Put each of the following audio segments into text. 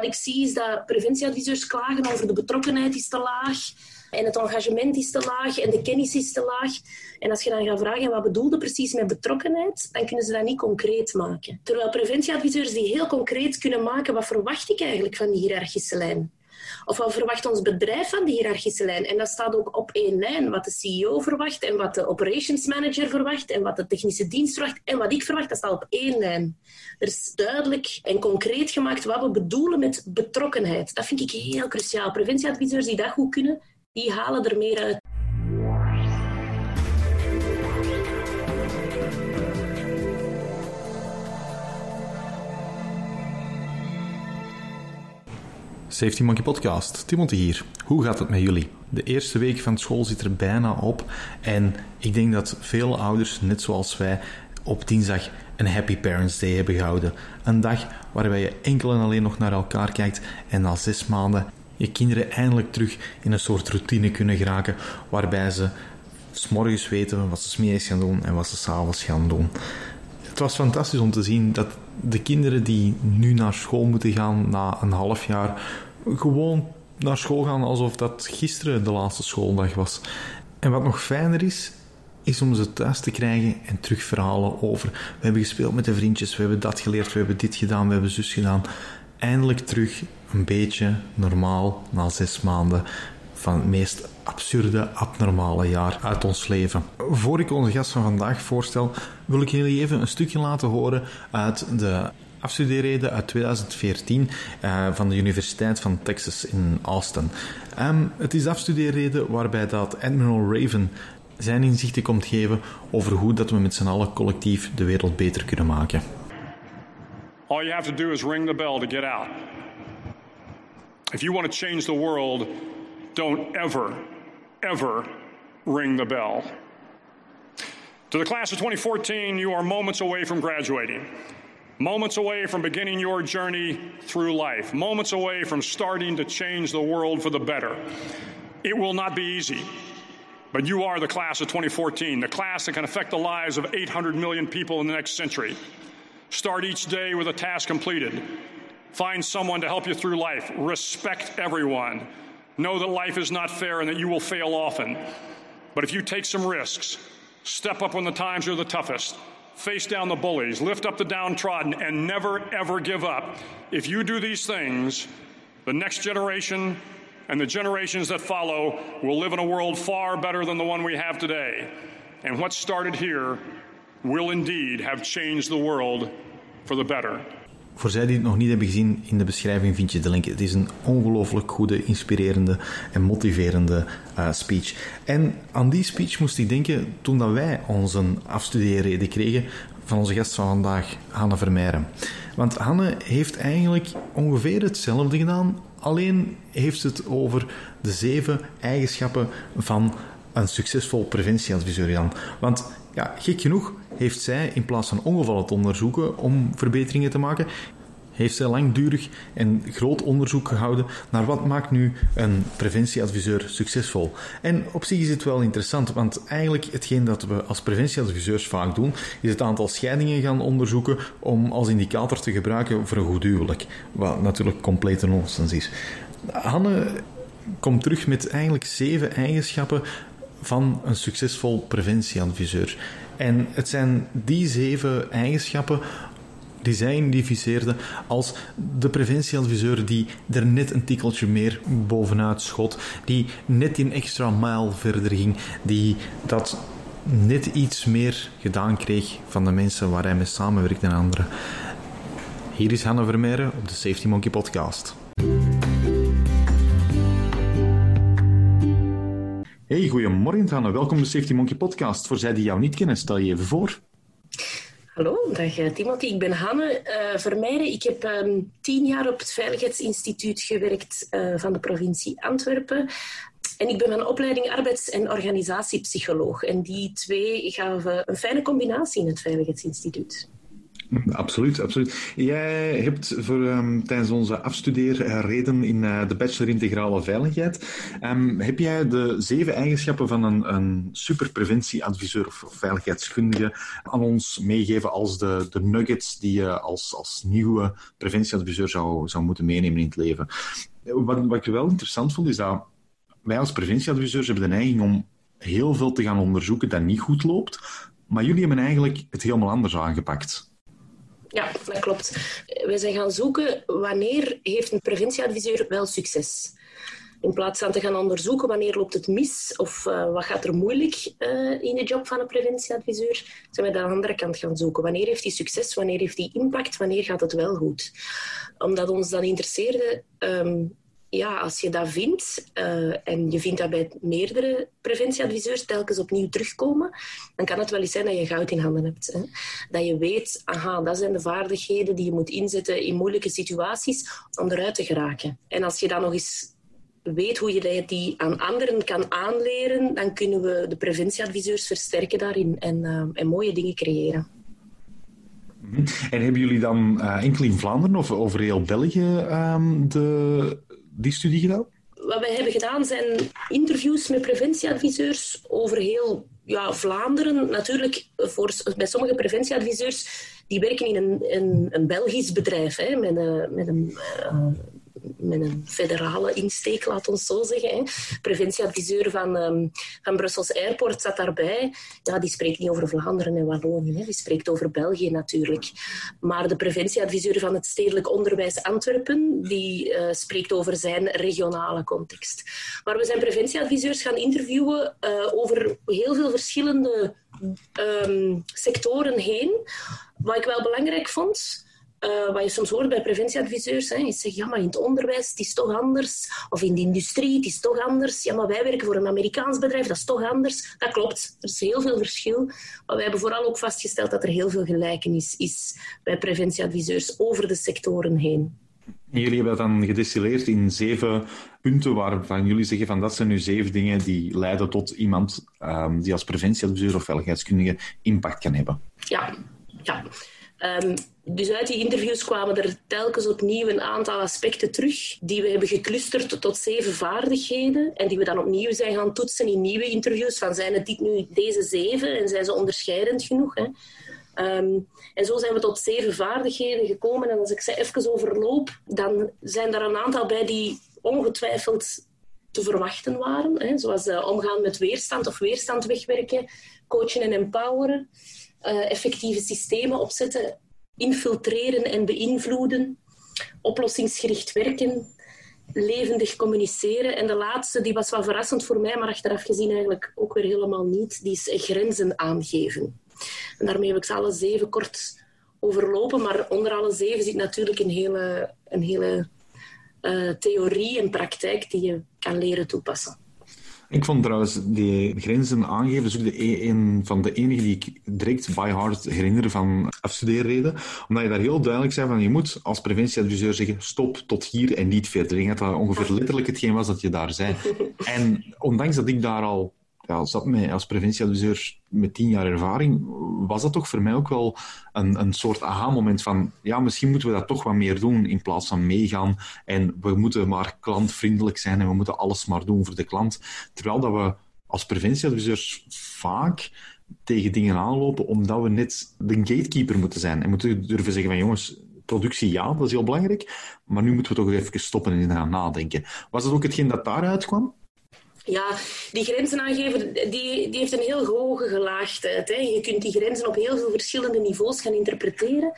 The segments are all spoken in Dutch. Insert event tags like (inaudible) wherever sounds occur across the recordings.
Wat ik zie is dat preventieadviseurs klagen over de betrokkenheid is te laag en het engagement is te laag en de kennis is te laag. En als je dan gaat vragen wat bedoelde precies met betrokkenheid, dan kunnen ze dat niet concreet maken. Terwijl preventieadviseurs die heel concreet kunnen maken wat verwacht ik eigenlijk van die hiërarchische lijn. Of wat verwacht ons bedrijf van die hiërarchische lijn? En dat staat ook op één lijn. Wat de CEO verwacht en wat de operations manager verwacht en wat de technische dienst verwacht en wat ik verwacht, dat staat op één lijn. Er is duidelijk en concreet gemaakt wat we bedoelen met betrokkenheid. Dat vind ik heel cruciaal. Preventieadviseurs die dat goed kunnen, die halen er meer uit. Safety Monkey Podcast. Timothy hier. Hoe gaat het met jullie? De eerste week van school zit er bijna op en ik denk dat veel ouders, net zoals wij, op dinsdag een Happy Parents Day hebben gehouden. Een dag waarbij je enkel en alleen nog naar elkaar kijkt en na zes maanden je kinderen eindelijk terug in een soort routine kunnen geraken waarbij ze s'morgens weten wat ze smiddags gaan doen en wat ze s'avonds gaan doen. Het was fantastisch om te zien dat de kinderen die nu naar school moeten gaan na een half jaar gewoon naar school gaan alsof dat gisteren de laatste schooldag was. En wat nog fijner is, is om ze thuis te krijgen en terug verhalen over. We hebben gespeeld met de vriendjes, we hebben dat geleerd, we hebben dit gedaan, we hebben zus gedaan. Eindelijk terug een beetje normaal na zes maanden van het meest absurde, abnormale jaar uit ons leven. Voor ik onze gast van vandaag voorstel, wil ik jullie even een stukje laten horen uit de afstudeerreden uit 2014 uh, van de Universiteit van Texas in Austin. Um, het is de afstudeerreden waarbij dat Admiral Raven zijn inzichten komt geven over hoe dat we met z'n allen collectief de wereld beter kunnen maken. All you have to do is ring the bell to get out. If you want to change the world, don't ever, ever ring the bell. To the class of 2014, you are moments away from graduating, moments away from beginning your journey through life, moments away from starting to change the world for the better. It will not be easy. But you are the class of 2014, the class that can affect the lives of 800 million people in the next century. Start each day with a task completed. Find someone to help you through life. Respect everyone. Know that life is not fair and that you will fail often. But if you take some risks, step up when the times are the toughest, face down the bullies, lift up the downtrodden, and never ever give up, if you do these things, the next generation and the generations that follow will live in a world far better than the one we have today. And what started here will indeed have changed the world for the better. Voor zij die het nog niet hebben gezien, in de beschrijving vind je de link. Het is een ongelooflijk goede, inspirerende en motiverende uh, speech. En aan die speech moest ik denken toen dat wij onze afstudeerreden kregen van onze gast van vandaag, Hanne Vermeijren. Want Hanne heeft eigenlijk ongeveer hetzelfde gedaan, alleen heeft het over de zeven eigenschappen van een succesvol preventieadviseur gedaan. Want ja, gek genoeg heeft zij in plaats van ongevallen te onderzoeken om verbeteringen te maken, heeft zij langdurig en groot onderzoek gehouden naar wat maakt nu een preventieadviseur succesvol. En op zich is het wel interessant, want eigenlijk hetgeen dat we als preventieadviseurs vaak doen, is het aantal scheidingen gaan onderzoeken om als indicator te gebruiken voor een goed huwelijk. Wat natuurlijk complete nonsens is. Hanne komt terug met eigenlijk zeven eigenschappen van een succesvol preventieadviseur. En het zijn die zeven eigenschappen die zij identificeerde als de preventieadviseur die er net een tikkeltje meer bovenuit schot, die net een extra mijl verder ging, die dat net iets meer gedaan kreeg van de mensen waar hij mee samenwerkt en anderen. Hier is Hanne Vermeijeren op de Safety Monkey podcast. Hey, goedemorgen Hanne. Welkom bij de Safety Monkey podcast. Voor zij die jou niet kennen, stel je even voor. Hallo, dag eh, Timothy. Ik ben Hanne uh. Ik heb um, tien jaar op het Veiligheidsinstituut gewerkt uh, van de provincie Antwerpen. En ik ben van opleiding arbeids- en organisatiepsycholoog. En die twee gaven een fijne combinatie in het Veiligheidsinstituut. Absoluut, absoluut. Jij hebt voor, um, tijdens onze afstudeerreden in uh, de Bachelor Integrale Veiligheid, um, heb jij de zeven eigenschappen van een, een superpreventieadviseur of veiligheidskundige aan ons meegeven als de, de nuggets die je als, als nieuwe preventieadviseur zou, zou moeten meenemen in het leven. Wat, wat ik wel interessant vond, is dat wij als preventieadviseurs hebben de neiging om heel veel te gaan onderzoeken dat niet goed loopt, maar jullie hebben eigenlijk het helemaal anders aangepakt. Ja, dat klopt. We zijn gaan zoeken wanneer heeft een preventieadviseur wel succes. In plaats van te gaan onderzoeken wanneer loopt het mis of uh, wat gaat er moeilijk uh, in de job van een preventieadviseur, zijn we aan de andere kant gaan zoeken. Wanneer heeft hij succes, wanneer heeft hij impact, wanneer gaat het wel goed? Omdat ons dan interesseerde um, ja, als je dat vindt uh, en je vindt dat bij meerdere preventieadviseurs telkens opnieuw terugkomen, dan kan het wel eens zijn dat je goud in handen hebt. Hè? Dat je weet, aha, dat zijn de vaardigheden die je moet inzetten in moeilijke situaties om eruit te geraken. En als je dan nog eens weet hoe je die aan anderen kan aanleren, dan kunnen we de preventieadviseurs versterken daarin en, uh, en mooie dingen creëren. Mhm. En hebben jullie dan uh, enkel in Vlaanderen of over heel België um, de die studie gedaan? Wat wij hebben gedaan zijn interviews met preventieadviseurs over heel ja, Vlaanderen. Natuurlijk, voor, bij sommige preventieadviseurs die werken in een, een, een Belgisch bedrijf hè, met, met een uh, met een federale insteek, laat ons zo zeggen. Hè. Preventieadviseur van, um, van Brussels Airport zat daarbij. Ja, die spreekt niet over Vlaanderen en Wallonië, hè. die spreekt over België natuurlijk. Maar de preventieadviseur van het Stedelijk Onderwijs Antwerpen, die uh, spreekt over zijn regionale context. Maar we zijn preventieadviseurs gaan interviewen uh, over heel veel verschillende um, sectoren heen. Wat ik wel belangrijk vond, uh, wat je soms hoort bij preventieadviseurs, hè, is zeggen, ja, maar in het onderwijs, het is toch anders. Of in de industrie, het is toch anders. Ja, maar wij werken voor een Amerikaans bedrijf, dat is toch anders. Dat klopt, er is heel veel verschil. Maar wij hebben vooral ook vastgesteld dat er heel veel gelijkenis is bij preventieadviseurs over de sectoren heen. En jullie hebben dat dan gedestilleerd in zeven punten waarvan jullie zeggen van dat zijn nu zeven dingen die leiden tot iemand um, die als preventieadviseur of veiligheidskundige impact kan hebben. Ja, ja. Um, dus uit die interviews kwamen er telkens opnieuw een aantal aspecten terug die we hebben geclusterd tot zeven vaardigheden en die we dan opnieuw zijn gaan toetsen in nieuwe interviews van zijn het dit nu deze zeven en zijn ze onderscheidend genoeg. Hè? Um, en zo zijn we tot zeven vaardigheden gekomen. En als ik ze even overloop, dan zijn er een aantal bij die ongetwijfeld te verwachten waren. Hè? Zoals uh, omgaan met weerstand of weerstand wegwerken, coachen en empoweren, uh, effectieve systemen opzetten infiltreren en beïnvloeden, oplossingsgericht werken, levendig communiceren. En de laatste, die was wel verrassend voor mij, maar achteraf gezien eigenlijk ook weer helemaal niet, die is grenzen aangeven. En daarmee heb ik ze alle zeven kort overlopen, maar onder alle zeven zit natuurlijk een hele, een hele uh, theorie en praktijk die je kan leren toepassen. Ik vond trouwens die grenzen aangeven dus ook de, e- een van de enige die ik direct by heart herinner van afstudeerreden. Omdat je daar heel duidelijk zei van je moet als preventieadviseur zeggen stop tot hier en niet verder. Ik denk dat dat ongeveer letterlijk hetgeen was dat je daar zei. (laughs) En ondanks dat ik daar al ja, zat mij als preventieadviseur met tien jaar ervaring, was dat toch voor mij ook wel een, een soort aha-moment van, ja, misschien moeten we dat toch wat meer doen in plaats van meegaan en we moeten maar klantvriendelijk zijn en we moeten alles maar doen voor de klant. Terwijl dat we als preventieadviseurs vaak tegen dingen aanlopen omdat we net de gatekeeper moeten zijn en moeten durven zeggen van, jongens, productie ja, dat is heel belangrijk, maar nu moeten we toch even stoppen en gaan nadenken. Was dat ook hetgeen dat daaruit kwam? Ja, die grenzen aangeven, die, die heeft een heel hoge gelaagdheid. Hè. Je kunt die grenzen op heel veel verschillende niveaus gaan interpreteren.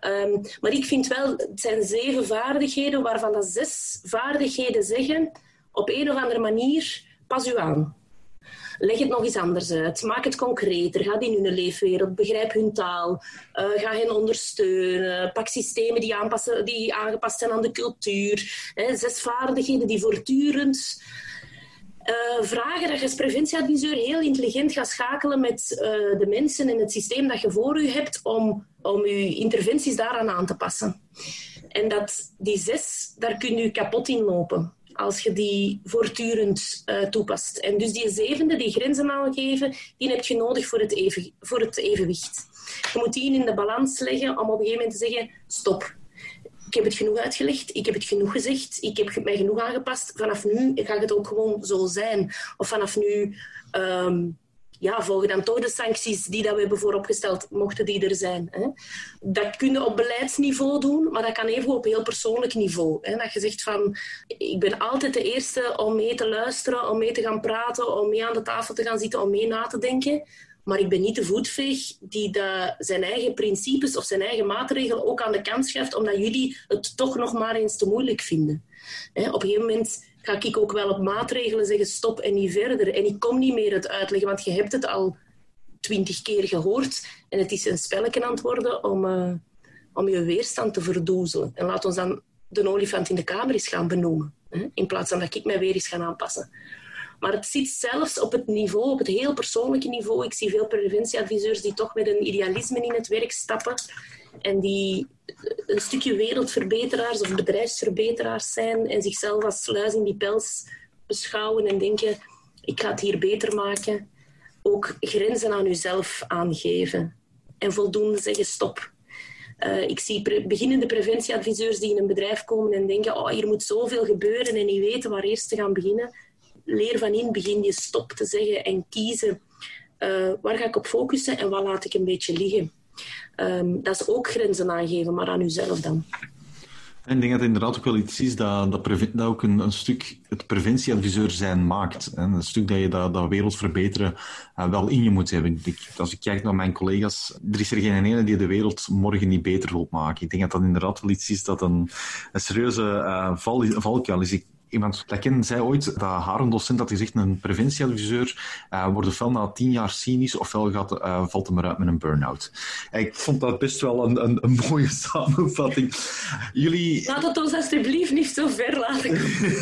Um, maar ik vind wel, het zijn zeven vaardigheden waarvan dat zes vaardigheden zeggen, op een of andere manier, pas u aan. Leg het nog eens anders uit. Maak het concreter. Ga in hun leefwereld. Begrijp hun taal. Uh, ga hen ondersteunen. Pak systemen die, aanpassen, die aangepast zijn aan de cultuur. Zes vaardigheden die voortdurend uh, vragen dat je als preventieadviseur heel intelligent gaat schakelen met uh, de mensen en het systeem dat je voor je hebt om, om je interventies daaraan aan te passen. En dat die zes, daar kun je kapot in lopen. als je die voortdurend uh, toepast. En dus die zevende, die grenzen aangeven, die heb je nodig voor het, even, voor het evenwicht. Je moet die in de balans leggen om op een gegeven moment te zeggen, stop. Ik heb het genoeg uitgelegd, ik heb het genoeg gezegd, ik heb mij genoeg aangepast. Vanaf nu gaat het ook gewoon zo zijn. Of vanaf nu... Um, ja, volgen dan toch de sancties die dat we hebben vooropgesteld, mochten die er zijn. Hè. Dat kun je op beleidsniveau doen, maar dat kan even op heel persoonlijk niveau. Hè. Dat je zegt van, ik ben altijd de eerste om mee te luisteren, om mee te gaan praten, om mee aan de tafel te gaan zitten, om mee na te denken. Maar ik ben niet de voetveeg die zijn eigen principes of zijn eigen maatregelen ook aan de kant schuift, omdat jullie het toch nog maar eens te moeilijk vinden. Op een gegeven moment ga ik ook wel op maatregelen zeggen stop en niet verder. En ik kom niet meer het uitleggen, want je hebt het al twintig keer gehoord. En het is een spelletje aan het worden om, uh, om je weerstand te verdoezelen. En laat ons dan de olifant in de kamer eens gaan benoemen. In plaats van dat ik mij weer eens ga aanpassen. Maar het zit zelfs op het niveau, op het heel persoonlijke niveau. Ik zie veel preventieadviseurs die toch met een idealisme in het werk stappen en die een stukje wereldverbeteraars of bedrijfsverbeteraars zijn en zichzelf als sluis in die pels beschouwen en denken, ik ga het hier beter maken. Ook grenzen aan uzelf aangeven en voldoende zeggen stop. Uh, ik zie beginnende preventieadviseurs die in een bedrijf komen en denken, oh, hier moet zoveel gebeuren en niet weten waar eerst te gaan beginnen. Leer van in, begin je stop te zeggen en kiezen. Uh, waar ga ik op focussen en wat laat ik een beetje liggen? Um, dat is ook grenzen aangeven, maar aan uzelf dan. En ik denk dat het inderdaad ook wel iets is dat, dat, dat ook een, een, stuk het preventieadviseur zijn maakt. Hè. Een stuk dat je dat, dat wereld verbeteren uh, wel in je moet hebben. Ik, als ik kijk naar mijn collega's, er is er geen ene die de wereld morgen niet beter wil maken. Ik denk dat dat inderdaad wel iets is dat een, een serieuze uh, val, valkuil is. Iemand dat ken zei ooit dat haar een docent had gezegd, een preventieadviseur uh, wordt ofwel na tien jaar cynisch, ofwel gaat, uh, valt hem eruit met een burn-out. Ik vond dat best wel een, een, een mooie (laughs) samenvatting. Jullie... Laat het ons alsjeblieft niet zo ver laten komen. (laughs)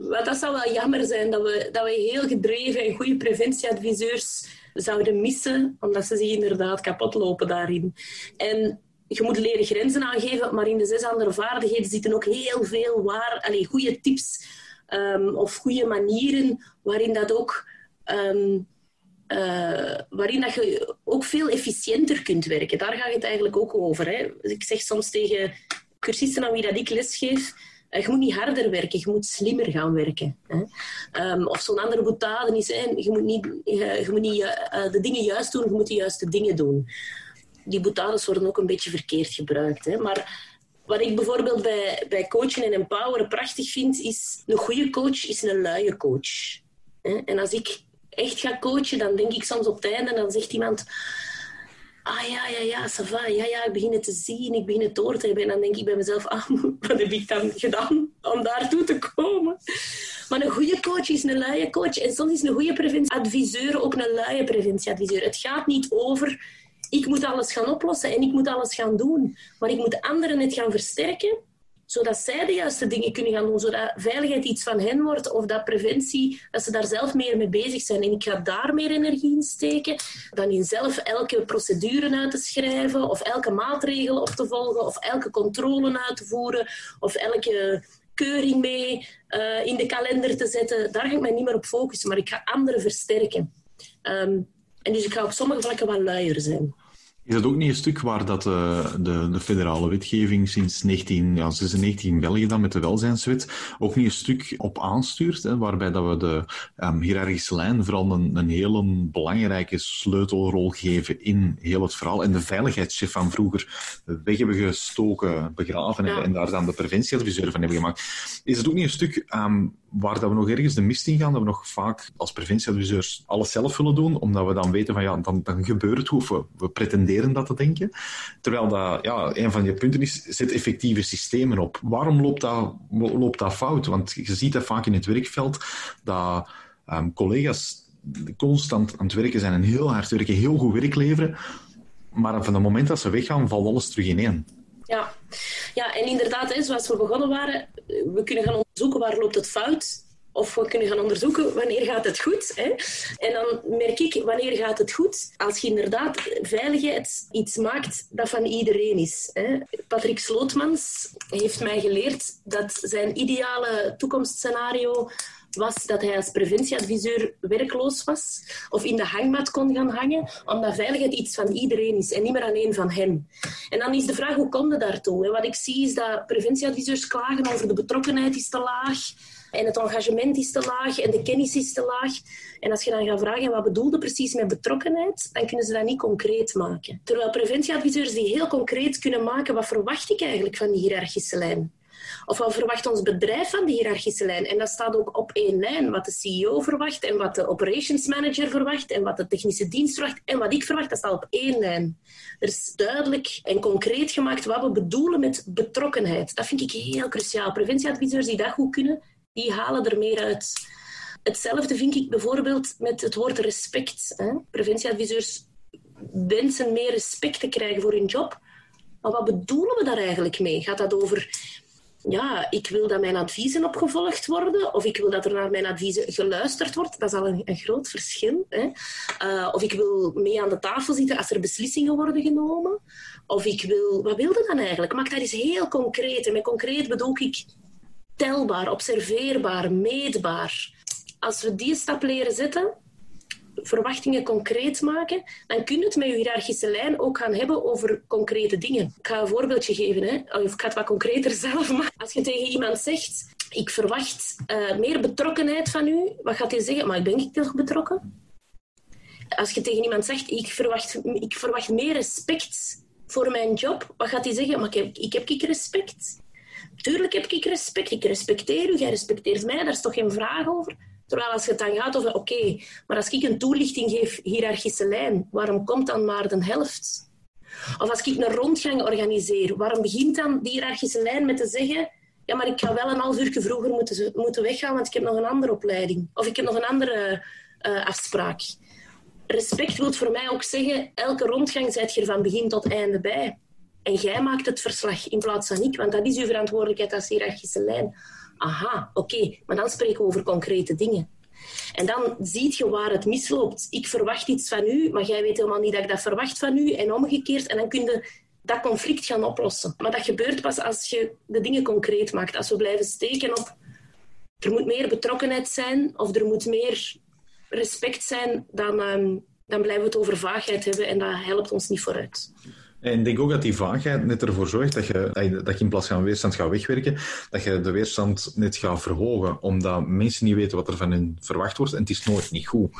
uh, dat zou wel jammer zijn, dat we, dat we heel gedreven en goede preventieadviseurs zouden missen, omdat ze zich inderdaad kapot lopen daarin. En je moet leren grenzen aangeven, maar in de zes andere vaardigheden zitten ook heel veel waar, allez, goede tips um, of goede manieren waarin dat ook. Um, uh, waarin dat je ook veel efficiënter kunt werken. Daar gaat het eigenlijk ook over. Hè. Ik zeg soms tegen cursisten aan wie dat ik lesgeef, uh, je moet niet harder werken, je moet slimmer gaan werken. Hè. Um, of zo'n andere boetade is, je moet niet, je, je moet niet de dingen juist doen, je moet de juiste dingen doen die boutades worden ook een beetje verkeerd gebruikt. Hè. Maar wat ik bijvoorbeeld bij, bij coachen en empoweren prachtig vind, is een goede coach is een luie coach. En als ik echt ga coachen, dan denk ik soms op het einde, dan zegt iemand... Ah ja, ja, ja, ça Ja, ja, ik begin het te zien, ik begin het door te hebben. En dan denk ik bij mezelf, ah, (laughs) wat heb ik dan gedaan om daartoe te komen? Maar een goede coach is een luie coach. En soms is een goede preventieadviseur ook een luie preventieadviseur. Het gaat niet over ik moet alles gaan oplossen en ik moet alles gaan doen. Maar ik moet anderen het gaan versterken, zodat zij de juiste dingen kunnen gaan doen, zodat veiligheid iets van hen wordt of dat preventie, dat ze daar zelf meer mee bezig zijn. En ik ga daar meer energie in steken dan in zelf elke procedure uit te schrijven of elke maatregel op te volgen of elke controle uit te voeren of elke keuring mee uh, in de kalender te zetten. Daar ga ik mij niet meer op focussen, maar ik ga anderen versterken. Um, en dus ik ga op sommige vlakken wat luier zijn. Is dat ook niet een stuk waar dat de, eh, de, de federale wetgeving sinds 1996 in België dan met de welzijnswet ook niet een stuk op aanstuurt, hè, waarbij dat we de um, hiërarchische lijn vooral een, een hele belangrijke sleutelrol geven in heel het verhaal en de veiligheidschef van vroeger weg hebben gestoken, begraven en daar dan de preventieadviseur van hebben gemaakt. Is het ook niet een stuk um, waar dat we nog ergens de mist in gaan, dat we nog vaak als preventieadviseurs alles zelf willen doen, omdat we dan weten van ja, dan, dan gebeurt het, of we, we pretenderen dat te denken. Terwijl dat, ja, een van je punten is, zet effectieve systemen op. Waarom loopt dat, loopt dat fout? Want je ziet dat vaak in het werkveld, dat um, collega's constant aan het werken zijn en heel hard werken, heel goed werk leveren, maar van het moment dat ze weggaan, valt alles terug ineen. Ja, ja en inderdaad, zoals we begonnen waren, we kunnen gaan onderzoeken waar loopt het fout. Of we kunnen gaan onderzoeken wanneer gaat het goed. Hè? En dan merk ik, wanneer gaat het goed? Als je inderdaad veiligheid iets maakt dat van iedereen is. Hè? Patrick Slootmans heeft mij geleerd dat zijn ideale toekomstscenario was dat hij als preventieadviseur werkloos was of in de hangmat kon gaan hangen, omdat veiligheid iets van iedereen is en niet meer alleen van hem. En dan is de vraag, hoe komt het daartoe? Wat ik zie is dat preventieadviseurs klagen over de betrokkenheid is te laag en het engagement is te laag en de kennis is te laag. En als je dan gaat vragen, wat bedoelde precies met betrokkenheid, dan kunnen ze dat niet concreet maken. Terwijl preventieadviseurs die heel concreet kunnen maken, wat verwacht ik eigenlijk van die hiërarchische lijn? Of wat verwacht ons bedrijf van die hiërarchische lijn? En dat staat ook op één lijn. Wat de CEO verwacht en wat de operations manager verwacht en wat de technische dienst verwacht en wat ik verwacht, dat staat op één lijn. Er is duidelijk en concreet gemaakt wat we bedoelen met betrokkenheid. Dat vind ik heel cruciaal. Preventieadviseurs die dat goed kunnen, die halen er meer uit. Hetzelfde vind ik bijvoorbeeld met het woord respect. Hè? Preventieadviseurs wensen meer respect te krijgen voor hun job. Maar wat bedoelen we daar eigenlijk mee? Gaat dat over ja, ik wil dat mijn adviezen opgevolgd worden, of ik wil dat er naar mijn adviezen geluisterd wordt. Dat is al een, een groot verschil. Hè. Uh, of ik wil mee aan de tafel zitten als er beslissingen worden genomen. Of ik wil... Wat wil je dan eigenlijk? Maak dat eens heel concreet. En met concreet bedoel ik telbaar, observeerbaar, meetbaar. Als we die stap leren zetten, verwachtingen concreet maken, dan kun je het met je hiërarchische lijn ook gaan hebben over concrete dingen. Ik ga een voorbeeldje geven, hè? of ik ga het wat concreter (laughs) zelf maken. Als je tegen iemand zegt, ik verwacht uh, meer betrokkenheid van u, wat gaat hij zeggen? Maar ik ben ik toch betrokken? Als je tegen iemand zegt, ik verwacht, ik verwacht meer respect voor mijn job, wat gaat hij zeggen? Maar ik heb, ik heb respect. Tuurlijk heb ik respect. Ik respecteer u, jij respecteert mij, daar is toch geen vraag over? Terwijl als het dan gaat over, oké, maar als ik een toelichting geef, hiërarchische lijn, waarom komt dan maar de helft? Of als ik een rondgang organiseer, waarom begint dan die hiërarchische lijn met te zeggen, ja, maar ik ga wel een half uur vroeger moeten, moeten weggaan, want ik heb nog een andere opleiding. Of ik heb nog een andere uh, afspraak. Respect wil voor mij ook zeggen, elke rondgang zet je van begin tot einde bij. En jij maakt het verslag in plaats van ik, want dat is uw verantwoordelijkheid als hiërarchische lijn aha, oké, maar dan spreken we over concrete dingen. En dan zie je waar het misloopt. Ik verwacht iets van u, maar jij weet helemaal niet dat ik dat verwacht van u. En omgekeerd. En dan kun je dat conflict gaan oplossen. Maar dat gebeurt pas als je de dingen concreet maakt. Als we blijven steken op... Er moet meer betrokkenheid zijn, of er moet meer respect zijn, dan, ehm, dan blijven we het over vaagheid hebben. En dat helpt ons niet vooruit. En ik denk ook dat die vaagheid net ervoor zorgt dat je, dat je in plaats van weerstand gaat wegwerken, dat je de weerstand net gaat verhogen, omdat mensen niet weten wat er van hen verwacht wordt en het is nooit niet goed.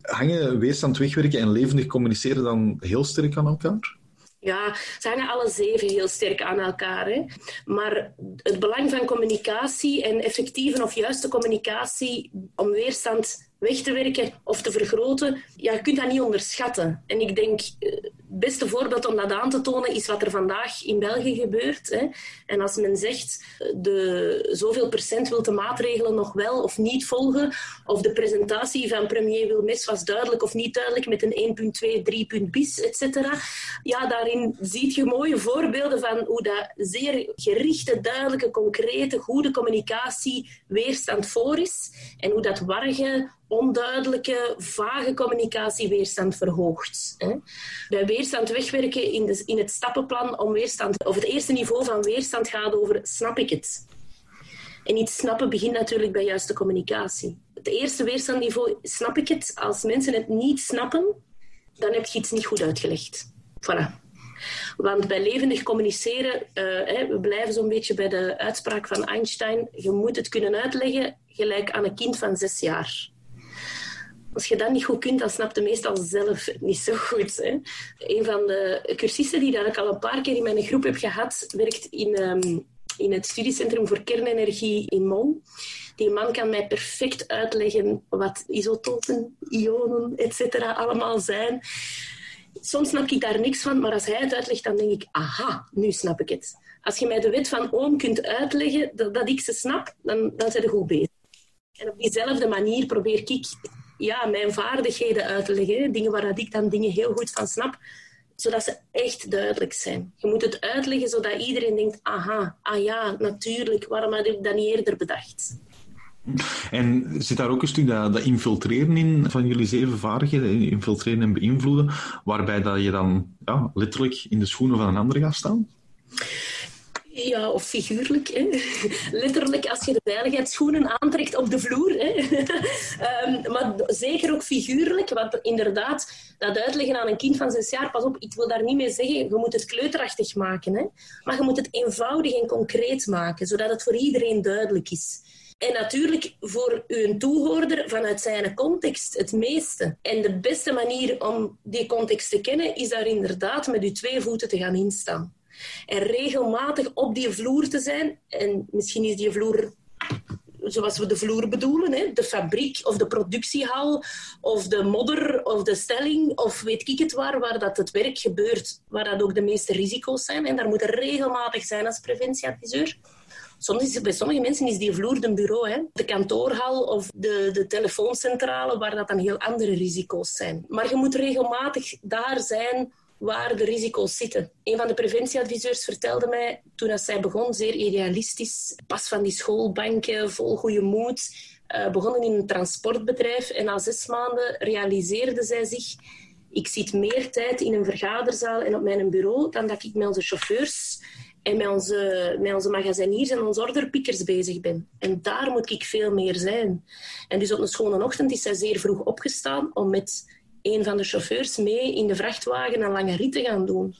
Hangen weerstand wegwerken en levendig communiceren dan heel sterk aan elkaar? Ja, ze hangen alle zeven heel sterk aan elkaar. Hè. Maar het belang van communicatie en effectieve of juiste communicatie om weerstand weg te werken of te vergroten, ja, je kunt dat niet onderschatten. En ik denk, eh, beste voorbeeld om dat aan te tonen is wat er vandaag in België gebeurt. Hè. En als men zegt, de zoveel procent wil de maatregelen nog wel of niet volgen, of de presentatie van premier Wilmes was duidelijk of niet duidelijk met een 1.2, 3. bis, et cetera. Ja, daarin zie je mooie voorbeelden van hoe dat zeer gerichte, duidelijke, concrete, goede communicatie weerstand voor is. En hoe dat warge, onduidelijke, vage communicatieweerstand verhoogt. Hè. Bij weerstand wegwerken in, de, in het stappenplan om weerstand, of het eerste niveau van weerstand gaat over snap ik het. En iets snappen begint natuurlijk bij juiste communicatie. Het eerste weerstandniveau, snap ik het? Als mensen het niet snappen, dan heb je iets niet goed uitgelegd. Voilà. Want bij levendig communiceren, uh, we blijven zo'n beetje bij de uitspraak van Einstein, je moet het kunnen uitleggen gelijk aan een kind van zes jaar. Als je dat niet goed kunt, dan snapt de meestal zelf niet zo goed. Hè? Een van de cursisten die dat ik al een paar keer in mijn groep heb gehad, werkt in, ehm, in het studiecentrum voor kernenergie in Mol. Die man kan mij perfect uitleggen wat isotopen, ionen, etc. allemaal zijn. Soms snap ik daar niks van, maar als hij het uitlegt, dan denk ik, aha, nu snap ik het. Als je mij de wet van Ohm kunt uitleggen dat, dat ik ze snap, dan, dan zijn we goed bezig. En op diezelfde manier probeer ik ja, mijn vaardigheden uit te leggen. Dingen waar ik dan dingen heel goed van snap. Zodat ze echt duidelijk zijn. Je moet het uitleggen zodat iedereen denkt, aha, ah ja, natuurlijk, waarom had ik dat niet eerder bedacht? En zit daar ook een stuk dat, dat infiltreren in van jullie zeven vaardigheden, infiltreren en beïnvloeden, waarbij dat je dan ja, letterlijk in de schoenen van een ander gaat staan? Ja, of figuurlijk. Hè. (laughs) Letterlijk als je de veiligheidsschoenen aantrekt op de vloer. Hè. um, (laughs) maar zeker ook figuurlijk, want inderdaad, dat uitleggen aan een kind van zes jaar, pas op, ik wil daar niet mee zeggen, je moet het kleuterachtig maken. Hè. Maar je moet het eenvoudig en concreet maken, zodat het voor iedereen duidelijk is. En natuurlijk voor uw toehoorder vanuit zijn context het meeste. En de beste manier om die context te kennen is daar inderdaad met uw twee voeten te gaan instaan. En regelmatig op die vloer te zijn. En misschien is die vloer zoals we de vloer bedoelen, hè? de fabriek of de productiehal of de modder of de stelling of weet ik het waar, waar dat het werk gebeurt, waar dat ook de meeste risico's zijn. En daar moet er regelmatig zijn als preventieadviseur. Soms is, bij sommige mensen is die vloer de bureau, hè? de kantoorhal of de, de telefooncentrale, waar dat dan heel andere risico's zijn. Maar je moet regelmatig daar zijn waar de risico's zitten. Een van de preventieadviseurs vertelde mij, toen dat zij begon, zeer idealistisch, pas van die schoolbanken, vol goede moed, uh, begonnen in een transportbedrijf. En na zes maanden realiseerde zij zich, ik zit meer tijd in een vergaderzaal en op mijn bureau dan dat ik met onze chauffeurs en met onze, met onze magaziniers en onze orderpickers bezig ben. En daar moet ik veel meer zijn. En dus op een schone ochtend is zij zeer vroeg opgestaan om met een van de chauffeurs mee in de vrachtwagen een lange rit te gaan doen.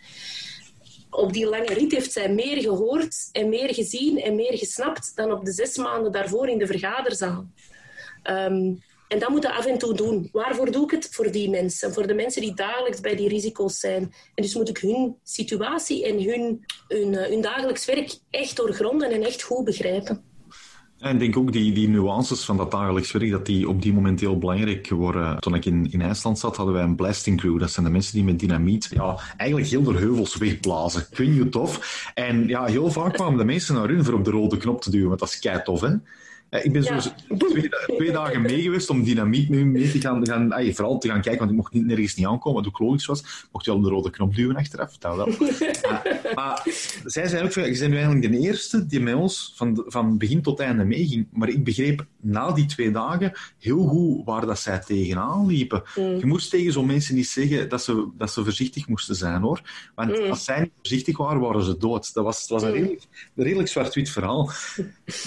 Op die lange rit heeft zij meer gehoord en meer gezien en meer gesnapt dan op de zes maanden daarvoor in de vergaderzaal. Um, en dat moeten we af en toe doen. Waarvoor doe ik het? Voor die mensen. Voor de mensen die dagelijks bij die risico's zijn. En dus moet ik hun situatie en hun, hun, eh, hun dagelijks werk echt doorgronden en echt goed begrijpen. En ik denk ook die, die nuances van dat dagelijks werk, dat die op die moment heel belangrijk worden. Toen ik in, in IJsland zat, hadden wij een blasting crew. Dat zijn de mensen die met dynamiet ja, eigenlijk heel de heuvels wegblazen. Niet hoe tof. En ja, heel vaak kwamen de mensen naar hun voor op de rode knop te duwen, want dat is kei tof, hè? Ik ben zo twee, twee, dagen mee geweest om dynamiet mee te gaan, gaan ay, vooral te gaan kijken, want ik mocht niet, nergens niet aankomen, wat ook logisch was. Mocht je wel de rode knop duwen achteraf, dat wel. (laughs) maar, zij zijn ook, je bent nu eigenlijk de eerste die met ons van, van begin tot einde meeging. Maar ik begreep na die twee dagen heel goed waar dat zij tegenaan liepen. Mm. Je moest tegen zo'n mensen niet zeggen dat ze, dat ze voorzichtig moesten zijn, hoor. Want mm. als zij niet voorzichtig waren, waren ze dood. Dat was, was een mm. redelijk, een redelijk zwart-wit verhaal.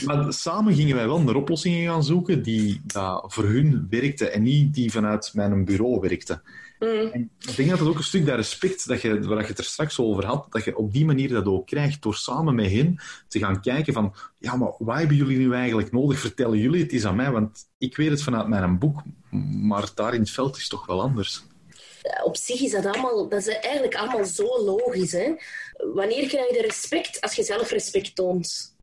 Maar samen gingen wij wel naar oplossingen gaan zoeken die dat voor hun werkten en niet die vanuit mijn bureau werkten. Mm. ik denk dat het ook een stuk dat respect dat je, waar je het er straks over had, dat je op die manier dat ook krijgt, door samen met hen te gaan kijken van, ja, maar wat hebben jullie nu eigenlijk nodig? Vertellen jullie het eens aan mij, want ik weet het vanuit mijn boek, maar daar in het veld is het toch wel anders. Op zich is dat allemaal, dat is eigenlijk allemaal zo logisch. Hè? Wanneer krijg je respect? Als je zelf respect toont.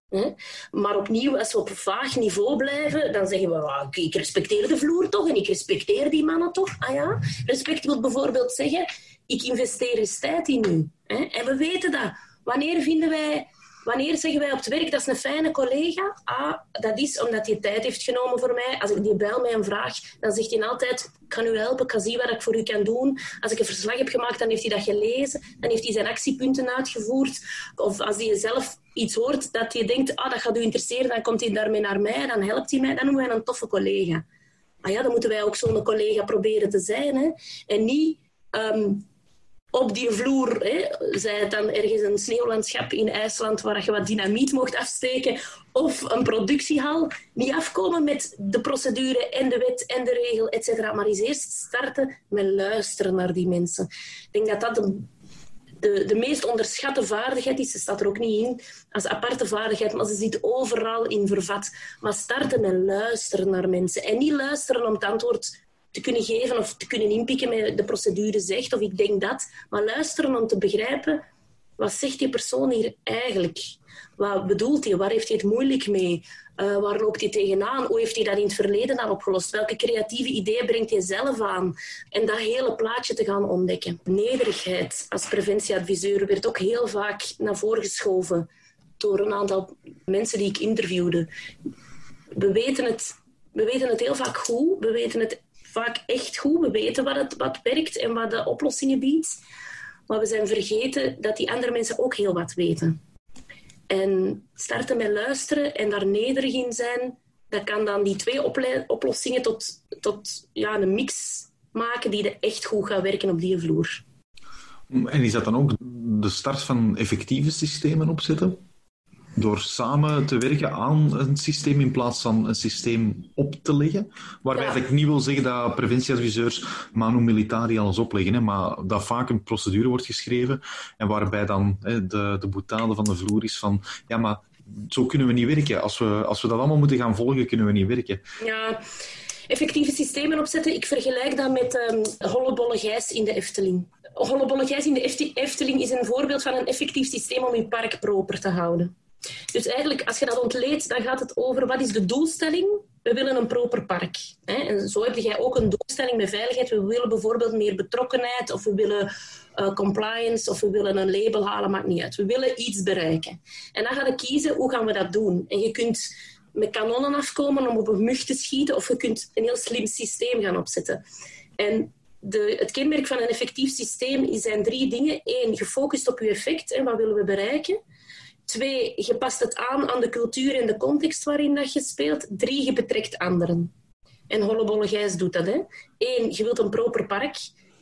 Maar opnieuw, als we op vaag niveau blijven, dan zeggen we, ah, ik respecteer de vloer toch en ik respecteer die mannen toch. Ah ja, respect wil bijvoorbeeld zeggen, ik investeer eens tijd in u. En we weten dat. Wanneer vinden wij Wanneer zeggen wij op het werk, dat is een fijne collega? Ah, dat is omdat hij tijd heeft genomen voor mij. Als ik die bel mij een vraag, dan zegt hij altijd, ik kan u helpen, ik kan zien wat ik voor u kan doen. Als ik een verslag heb gemaakt, dan heeft hij dat gelezen. Dan heeft hij zijn actiepunten uitgevoerd. Of als hij zelf iets hoort dat hij denkt, ah, dat gaat u interesseren, dan komt hij daarmee naar mij, dan helpt hij mij. Dan noemen wij een toffe collega. Ah ja, dan moeten wij ook zo'n collega proberen te zijn. Hè? En niet... Ehm, op die vloer, hè, zij het dan ergens een sneeuwlandschap in IJsland waar je wat dynamiet mocht afsteken, of een productiehal, niet afkomen met de procedure en de wet en de regel, et cetera, maar eens eerst starten met luisteren naar die mensen. Ik denk dat dat de, de, de meest onderschatte vaardigheid is. Ze staat er ook niet in als aparte vaardigheid, maar ze zit overal in vervat. Maar starten met luisteren naar mensen. En niet luisteren om het antwoord te kunnen geven of te kunnen inpikken met de procedure zegt of ik denk dat. Maar luisteren om te begrijpen, wat zegt die persoon hier eigenlijk? Wat bedoelt hij? Waar heeft hij het moeilijk mee? Uh, waar loopt hij tegenaan? Hoe heeft hij dat in het verleden dan opgelost? Welke creatieve ideeën brengt hij zelf aan? En dat hele plaatje te gaan ontdekken. Nederigheid als preventieadviseur werd ook heel vaak naar voren geschoven door een aantal mensen die ik interviewde. We weten het, we weten het heel vaak goed. We weten het vaak echt goed. We weten wat, het, wat werkt en wat de oplossingen biedt. Maar we zijn vergeten dat die andere mensen ook heel wat weten. En starten met luisteren en daar nederig in zijn dat kan dan die twee oplossingen tot, tot ja, een mix maken die er echt goed gaat werken op die vloer. En is dat dan ook de start van effectieve systemen opzetten? Door samen te werken aan een systeem in plaats van een systeem op te leggen. Waarbij ja. ik niet wil zeggen dat preventieadviseurs manu militari alles opleggen, hè, maar dat vaak een procedure wordt geschreven en waarbij dan hè, de, de boetade van de vloer is van ja, maar zo kunnen we niet werken. Als we, als we dat allemaal moeten gaan volgen, kunnen we niet werken. Ja, effectieve systemen opzetten. Ik vergelijk dat met um, hollebolle gijs in de Efteling. Hollebolle gijs in de Efteling is een voorbeeld van een effectief systeem om je park proper te houden. Dus eigenlijk, als je dat ontleedt, dan gaat het over wat is de doelstelling? We willen een proper park. En zo heb jij ook een doelstelling met veiligheid. We willen bijvoorbeeld meer betrokkenheid, of we willen uh, compliance, of we willen een label halen, maakt niet uit. We willen iets bereiken. En dan gaan we kiezen, hoe gaan we dat doen? En je kunt met kanonnen afkomen om op een mug te schieten, of je kunt een heel slim systeem gaan opzetten. En de, het kenmerk van een effectief systeem zijn drie dingen. Eén, gefocust op je effect en wat willen we bereiken. Twee, je past het aan aan de cultuur en de context waarin dat je speelt. Drie, je betrekt anderen. En Hollebolle Gijs doet dat. Hè. Eén, je wilt een proper park.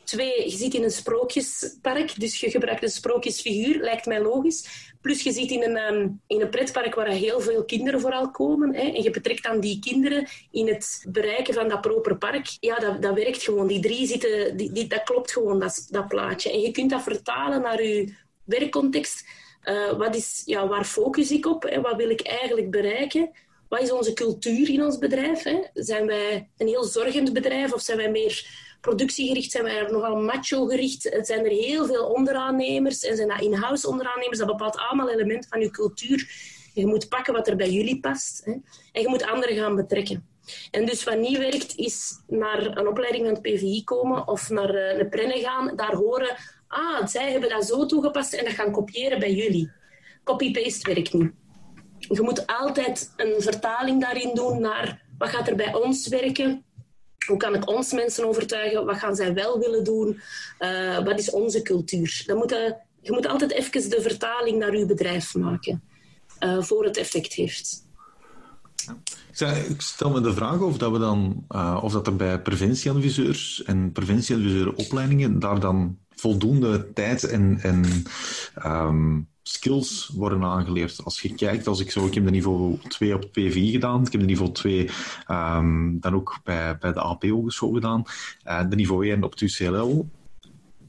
Twee, je zit in een sprookjespark, dus je gebruikt een sprookjesfiguur, lijkt mij logisch. Plus je zit in een, um, in een pretpark waar heel veel kinderen vooral komen. Hè, en je betrekt dan die kinderen in het bereiken van dat proper park. Ja, dat, dat werkt gewoon. Die drie zitten, die, die, dat klopt gewoon, dat, dat plaatje. En je kunt dat vertalen naar je werkcontext. Uh, wat is, ja, waar focus ik op? Hè? Wat wil ik eigenlijk bereiken? Wat is onze cultuur in ons bedrijf? Hè? Zijn wij een heel zorgend bedrijf of zijn wij meer productiegericht? Zijn wij nogal macho-gericht? Zijn er heel veel onderaannemers en zijn dat in-house onderaannemers? Dat bepaalt allemaal elementen van je cultuur. Je moet pakken wat er bij jullie past. Hè? En je moet anderen gaan betrekken. En dus wat niet werkt, is naar een opleiding van het PVI komen of naar een prenne gaan, daar horen ah, zij hebben dat zo toegepast en dat gaan kopiëren bij jullie. Copy-paste werkt niet. Je moet altijd een vertaling daarin doen naar wat gaat er bij ons werken. Hoe kan ik ons mensen overtuigen? Wat gaan zij wel willen doen? Uh, wat is onze cultuur? Dan moet je, je moet altijd even de vertaling naar je bedrijf maken. Uh, voor het effect heeft. Ik stel me de vraag of dat, we dan, of dat er bij preventieadviseurs en preventieadviseuropleidingen daar dan voldoende tijd en, en um, skills worden aangeleerd. Als je kijkt, als ik zo, ik heb de niveau 2 op PVI gedaan, ik heb de niveau 2 um, ehm, dan ook bij, bij de AP Hogeschool gedaan, uh, de niveau 1 op het.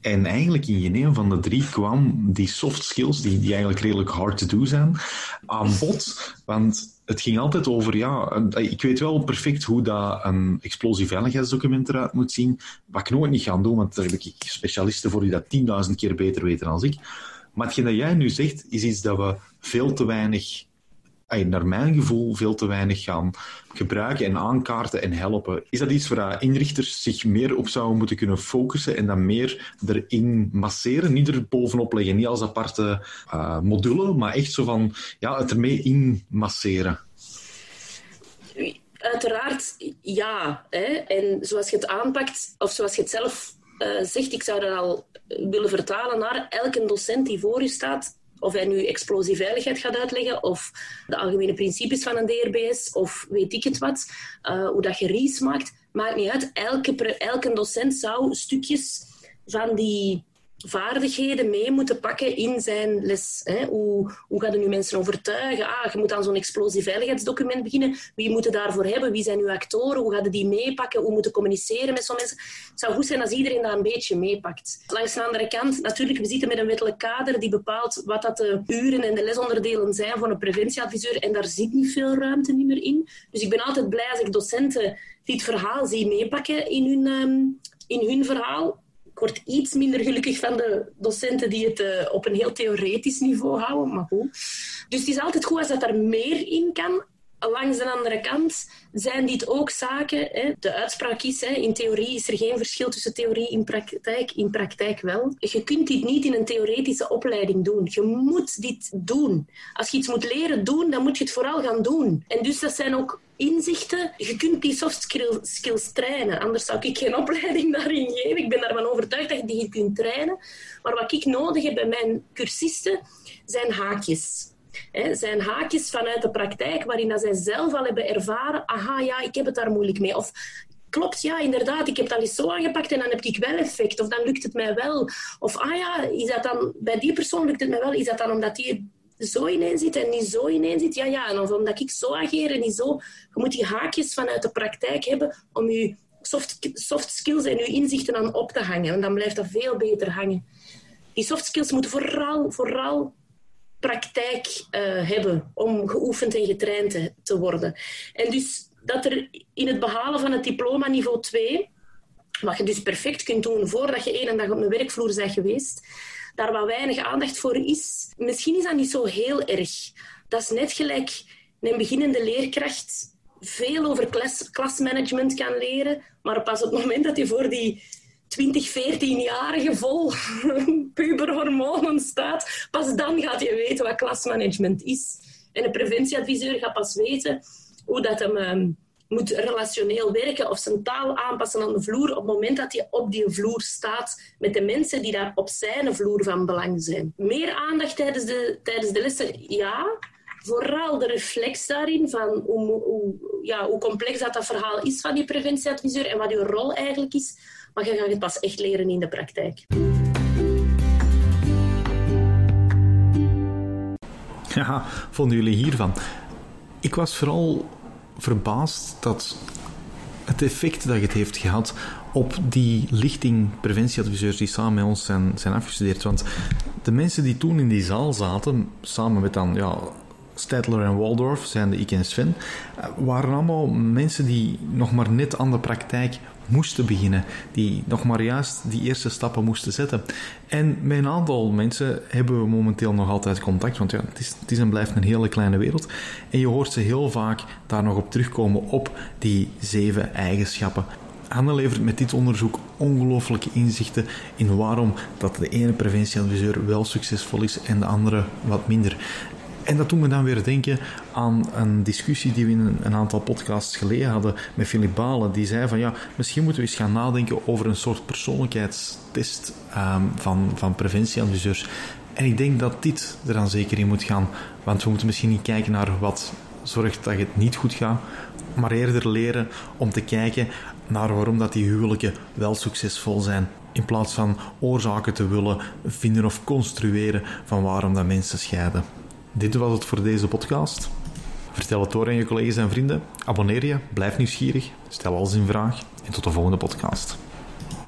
En eigenlijk in geen een van de drie kwam die soft skills, die, die eigenlijk redelijk hard to do zijn, aan bod. Want het ging altijd over, ja, ik weet wel perfect hoe dat een explosieveiligheidsdocument eruit moet zien. Wat ik nooit niet ga doen, want daar heb ik specialisten voor die dat tienduizend keer beter weten dan ik. Maar hetgeen dat jij nu zegt, is iets dat we veel te weinig naar mijn gevoel veel te weinig gaan gebruiken en aankaarten en helpen. Is dat iets waar inrichters zich meer op zouden moeten kunnen focussen en dan meer erin masseren? Niet er bovenop leggen, niet als aparte uh, module, maar echt zo van ja, het ermee in masseren. Uiteraard ja. Hè? En zoals je het aanpakt, of zoals je het zelf uh, zegt, ik zou dat al willen vertalen naar elke docent die voor u staat, of hij nu explosieveiligheid gaat uitleggen, of de algemene principes van een DRBS, of weet ik het wat, uh, hoe dat je RIS maakt, maakt niet uit. Elke, elke docent zou stukjes van die vaardigheden mee moeten pakken in zijn les. Hè? Hoe, hoe gaat je nu mensen overtuigen? Ah, je moet aan zo'n explosieveiligheidsdocument beginnen. Wie moet je daarvoor hebben? Wie zijn uw actoren? Hoe gaat je die meepakken? Hoe moet je communiceren met zo'n mensen? Het zou goed zijn als iedereen dat een beetje meepakt. Langs de andere kant, natuurlijk, we zitten met een wettelijk kader die bepaalt wat dat de uren en de lesonderdelen zijn voor een preventieadviseur. En daar zit niet veel ruimte meer in. Dus ik ben altijd blij als ik docenten die het verhaal zie meepakken in hun, um, in hun verhaal word iets minder gelukkig van de docenten die het uh, op een heel theoretisch niveau houden, maar goed. Dus het is altijd goed als dat er meer in kan. Langs de andere kant zijn dit ook zaken. Hè, de uitspraak is, hè, in theorie is er geen verschil tussen theorie en praktijk. In praktijk wel. Je kunt dit niet in een theoretische opleiding doen. Je moet dit doen. Als je iets moet leren doen, dan moet je het vooral gaan doen. En dus dat zijn ook inzichten. Je kunt die soft skills trainen. Anders zou ik geen opleiding (laughs) daarin geven. Ik ben daarvan overtuigd dat je die kunt trainen. Maar wat ik nodig heb bij mijn cursisten zijn haakjes. Hè, zijn haakjes vanuit de praktijk waarin dat zij zelf al hebben ervaren, aha, ja, ik heb het daar moeilijk mee. Of klopt, ja, inderdaad, ik heb dat eens zo aangepakt en dan heb ik wel effect. Of dan lukt het mij wel. Of, ah ja, is dat dan, bij die persoon lukt het mij wel. Is dat dan omdat die zo ineen zit en niet zo ineen zit? Ja, ja, of omdat ik zo ageer en niet zo. Je moet die haakjes vanuit de praktijk hebben om je soft, soft skills en je inzichten aan op te hangen. En dan blijft dat veel beter hangen. Die soft skills moeten vooral, vooral praktijk uh, hebben om geoefend en getraind te, te worden. En dus dat er in het behalen van het diploma niveau 2, wat je dus perfect kunt doen voordat je één dag op een werkvloer bent geweest, daar wat weinig aandacht voor is. Misschien is dat niet zo heel erg. Dat is net gelijk een beginnende leerkracht veel over klas, klasmanagement kan leren, maar pas op het moment dat hij voor die 20, 14-jarige vol (laughs) puberhormonen staat, pas dan gaat je weten wat klasmanagement is. En een preventieadviseur gaat pas weten hoe dat hem ehm, moet relationeel werken of zijn taal aanpassen aan de vloer op het moment dat hij op die vloer staat met de mensen die daar op zijn vloer van belang zijn. Meer aandacht tijdens de, tijdens de lessen, ja. Vooral de reflex daarin van hoe, hoe, ja, hoe complex dat, dat verhaal is van die preventieadviseur en wat uw rol eigenlijk is. Maar je gaat het pas echt leren in de praktijk. Ja, vonden jullie hiervan? Ik was vooral verbaasd dat het effect dat het heeft gehad op die lichting preventieadviseurs die samen met ons zijn, zijn afgestudeerd. Want de mensen die toen in die zaal zaten, samen met dan ja, Stedtler en Waldorf, zijn de ik en Sven, eh, waren allemaal mensen die nog maar net aan de praktijk moesten beginnen. Die nog maar juist die eerste stappen moesten zetten. En met een aantal mensen hebben we momenteel nog altijd contact. Want ja, het is, het is en blijft een hele kleine wereld. En je hoort ze heel vaak daar nog op terugkomen op die zeven eigenschappen. Anne levert met dit onderzoek ongelooflijke inzichten in waarom dat de ene preventieadviseur wel succesvol is en de andere wat minder. En dat doet me dan weer denken aan een discussie die we in een aantal podcasts geleden hadden met Philip Balen. Die zei van ja, misschien moeten we eens gaan nadenken over een soort persoonlijkheidstest um, van, van preventieadviseurs. En ik denk dat dit er dan zeker in moet gaan. Want we moeten misschien niet kijken naar wat zorgt dat het niet goed gaat, maar eerder leren om te kijken naar waarom dat die huwelijken wel succesvol zijn. In plaats van oorzaken te willen vinden of construeren van waarom dat mensen scheiden. Dit was het voor deze podcast. Vertel het door aan je collega's en vrienden. Abonneer je, blijf nieuwsgierig, stel alles in vraag en tot de volgende podcast.